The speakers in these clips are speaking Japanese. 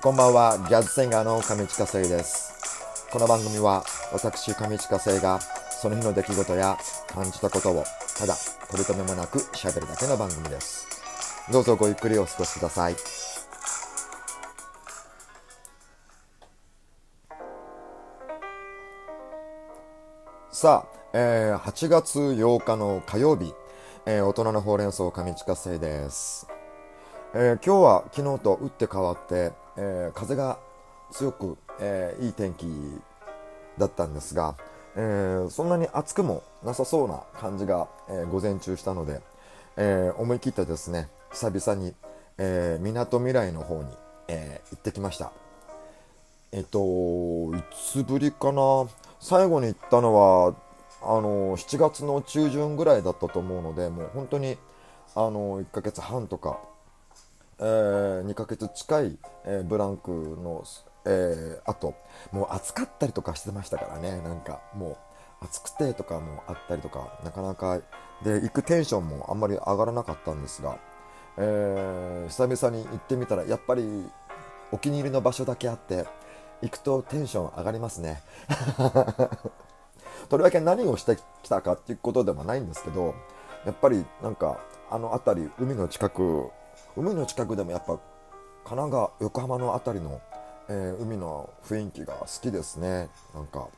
こんばんは、ジャズシンガーの上地下生です。この番組は、私、上地下生が、その日の出来事や感じたことを、ただ、取り留めもなく喋るだけの番組です。どうぞごゆっくりお過ごしください。さあ、えー8月8日の火曜日、えー大人のほうれん草上地下生です。えー今日は昨日と打って変わって、えー風が強く、えーいい天気だったんですが、えーそんなに暑くもなさそうな感じが、え午前中したので、え思い切ってですね久々にみなとみらいの方に、え行ってきました。えっといつぶりかな？最後に行ったのはあの7月の中旬ぐらいだったと思うのでもう本当にあの1ヶ月半とかえー2ヶ月近い、えーブランクの、えーあともう暑かったりとかしてましたからね。なんかもう暑くてとかもあったりとかなかなかで行くテンションもあんまり上がらなかったんですが、えー久々に行ってみたらやっぱりお気に入りの場所だけあって行くとテンション上がりますね。とりわけ何をしてきたかっていうことでもないんですけどやっぱりなんかあの辺り海の近く海の近くでもやっぱ神奈川横浜の辺りの、えー海の雰囲気が好きですね。なんか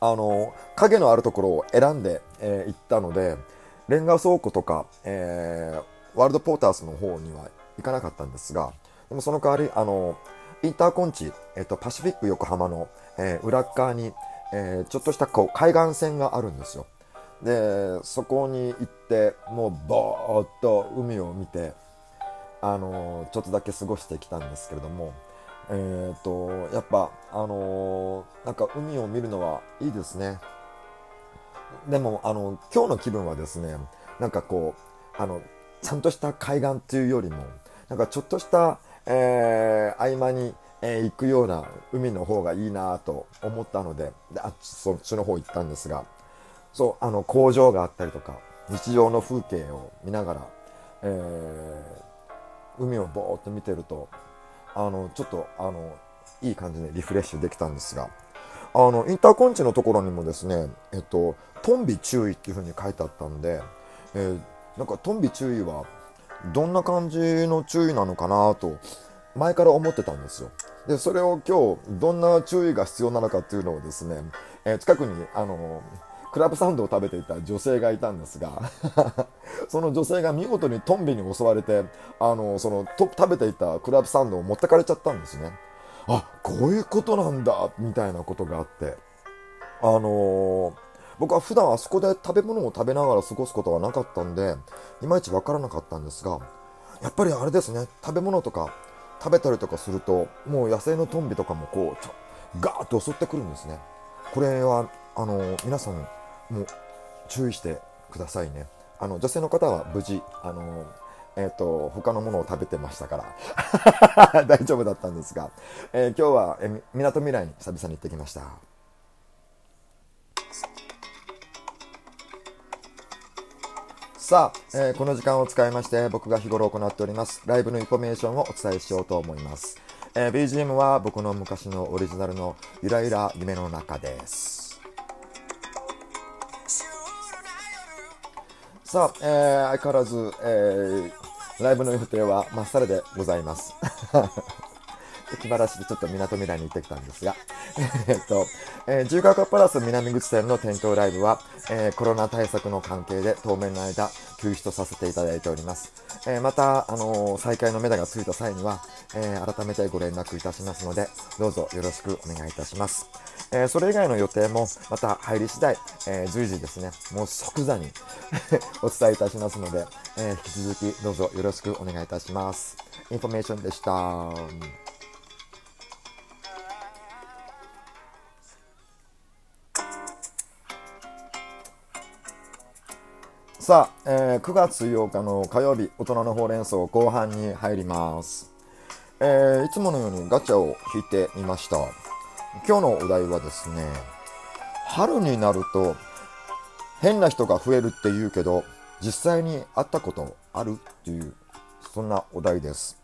あの影のあるところを選んで、えー行ったのでレンガ倉庫とか、えーワールドポーターズの方には行かなかったんですがでもその代わりあのインターコンチ、えっとパシフィック横浜の、え裏側に、えちょっとしたこう海岸線があるんですよ。でそこに行ってもうぼーっと海を見てあのちょっとだけ過ごしてきたんですけれどもえっ、とやっぱあのなんか海を見るのはいいですね。でもあの今日の気分はですねなんかこうあのちゃんとした海岸っていうよりもなんかちょっとした、えー合間に、えー行くような海の方がいいなと思ったのでであそっちの方行ったんですがそうあの工場があったりとか日常の風景を見ながら、えー海をぼーっと見てるとあのちょっとあのいい感じでリフレッシュできたんですがあのインターコンチのところにもですね、えっと、トンビ注意っていうふうに書いてあったんで、えーなんかトンビ注意はどんな感じの注意なのかなと前から思ってたんですよ。でそれを今日どんな注意が必要なのかっていうのをですね、えー近くにあのクラブサンドを食べていた女性がいたんですが その女性が見事にトンビに襲われてあのそのと食べていたクラブサンドを持ってかれちゃったんですね。あこういうことなんだみたいなことがあって。あのー僕は普段あそこで食べ物を食べながら過ごすことはなかったんでいまいちわからなかったんですがやっぱりあれですね食べ物とか食べたりとかするともう野生のトンビとかもこうちょガーッと襲ってくるんですね。これはあのー皆さんもう注意してくださいね。あの女性の方は無事あのえー、と他のものを食べてましたから。大丈夫だったんですが、えー今日はみなとみらいに久々に行ってきました。さあ、えーこの時間を使いまして僕が日頃行っておりますライブのインフォメーションをお伝えしようと思います、えー BGM は僕の昔のオリジナルのゆらゆら夢の中です。さあ、えー相変わらず、えーライブの予定はまっさらでございます。気晴らしでちょっと港未来に行ってきたんですが、えっと、えー、自由が丘プラス南口店の店頭ライブは、えーコロナ対策の関係で当面の間休止とさせていただいております。えーまた、あのー再開の目処がついた際には、えー改めてご連絡いたしますので、どうぞよろしくお願いいたします。えーそれ以外の予定もまた入り次第、えー随時ですね、もう即座に お伝えいたしますので、えー引き続きどうぞよろしくお願いいたします。インフォメーションでした。さあ、えー9月8日の火曜日、大人のほうれん草後半に入ります。えーいつものようにガチャを引いてみました。今日のお題はですね、春になると変な人が増えるって言うけど、実際に会ったことあるっていう、そんなお題です。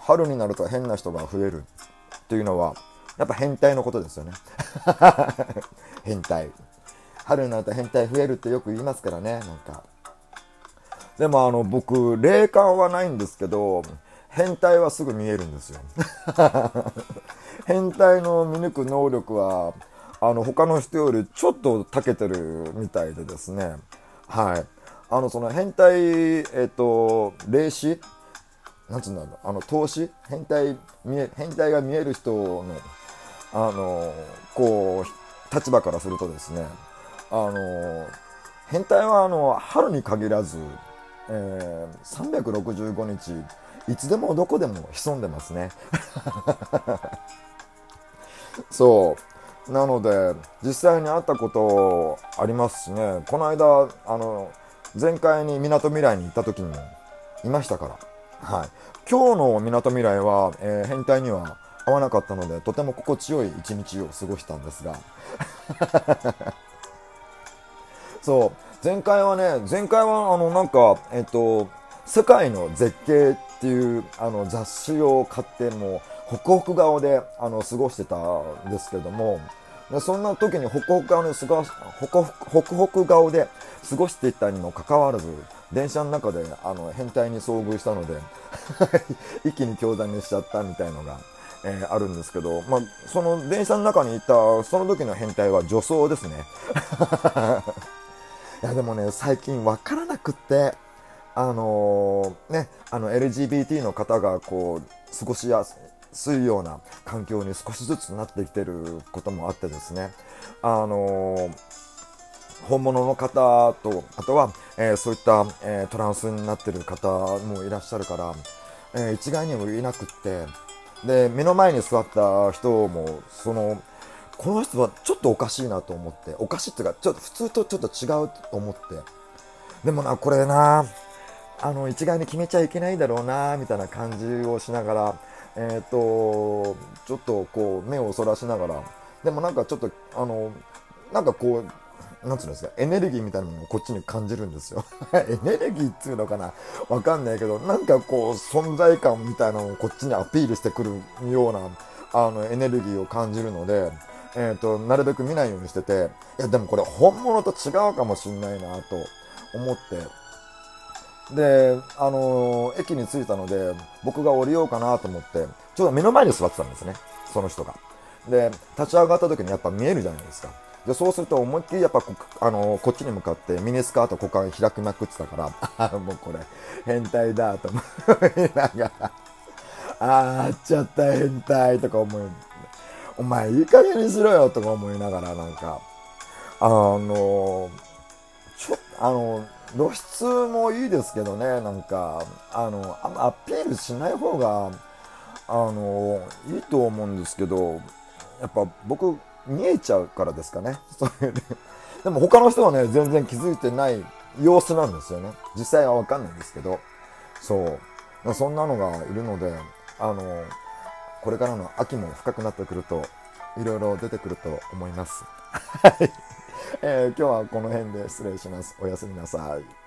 春になると変な人が増えるっていうのはやっぱ変態のことですよね 変態春になると変態増えるってよく言いますからねなんか。でもあの僕霊感はないんですけど変態はすぐ見えるんですよ。変態の見抜く能力はあの他の人よりちょっと長けてるみたいでですね。はい。あのその変態えっ、ー、と霊視？なんつうんだろう。あの投資？変態見え変態が見える人のあのこう立場からするとですね。あの変態はあの春に限らず、えー、365日いつでもどこでも潜んでますね。そう。なので実際に会ったことありますしね。この間あの前回にみなとみらいに行った時にもいましたから。はい。今日のみなとみらいは、えー、変態には合わなかったのでとても心地よい一日を過ごしたんですが。そう。前回はね前回はあのなんかえっと世界の絶景っていうあの雑誌を買ってもホクホク顔であの過ごしてたんですけどもでそんな時にホクホク顔で過ごホクホクホク顔で過ごしていたにもかかわらず電車の中であの変態に遭遇したので 一気に強打にしちゃったみたいのがえー、あるんですけど、まあ、その電車の中にいたその時の変態は女装ですね。いやでもね最近分からなくってあのー、ねあの LGBT の方がこう過ごしやすいような環境に少しずつなってきてることもあってですね。あの、本物の方とあとは、えー、そういった、えトランスになってる方もいらっしゃるから、え一概にもいなくってで目の前に座った人もそのこの人はちょっとおかしいなと思って。おかしいっていうかちょっと普通とちょっと違うと思って。でもなこれなあの一概に決めちゃいけないだろうなみたいな感じをしながらえっ、とちょっとこう目をそらしながら。でもなんかちょっとあのなんかこうなんつうんですか、エネルギーみたいなのをこっちに感じるんですよ。エネルギーっていうのかな？わかんないけど、なんかこう、存在感みたいなのをこっちにアピールしてくるような、あの、エネルギーを感じるので、えっ、ー、と、なるべく見ないようにしてて、いや、でもこれ本物と違うかもしんないなと思って、で、あのー、駅に着いたので、僕が降りようかなと思って、ちょうど目の前に座ってたんですね、その人が。で、立ち上がった時にやっぱ見えるじゃないですか。でそうすると思いっきりやっぱこあのこっちに向かってミニスカート股間開きまくってたからあ もうこれ変態だと思いながらあああっちゃった変態とか思いお前いい加減にしろよとか思いながらなんかあのちょっとあの露出もいいですけどねなんかあのアピールしない方があのいいと思うんですけどやっぱ僕見えちゃうからですかね。それで。でも他の人はね、全然気づいてない様子なんですよね。実際はわかんないんですけど。そう。そんなのがいるので、あの、これからの秋も深くなってくると、いろいろ出てくると思います。はい。えー、今日はこの辺で失礼します。おやすみなさい。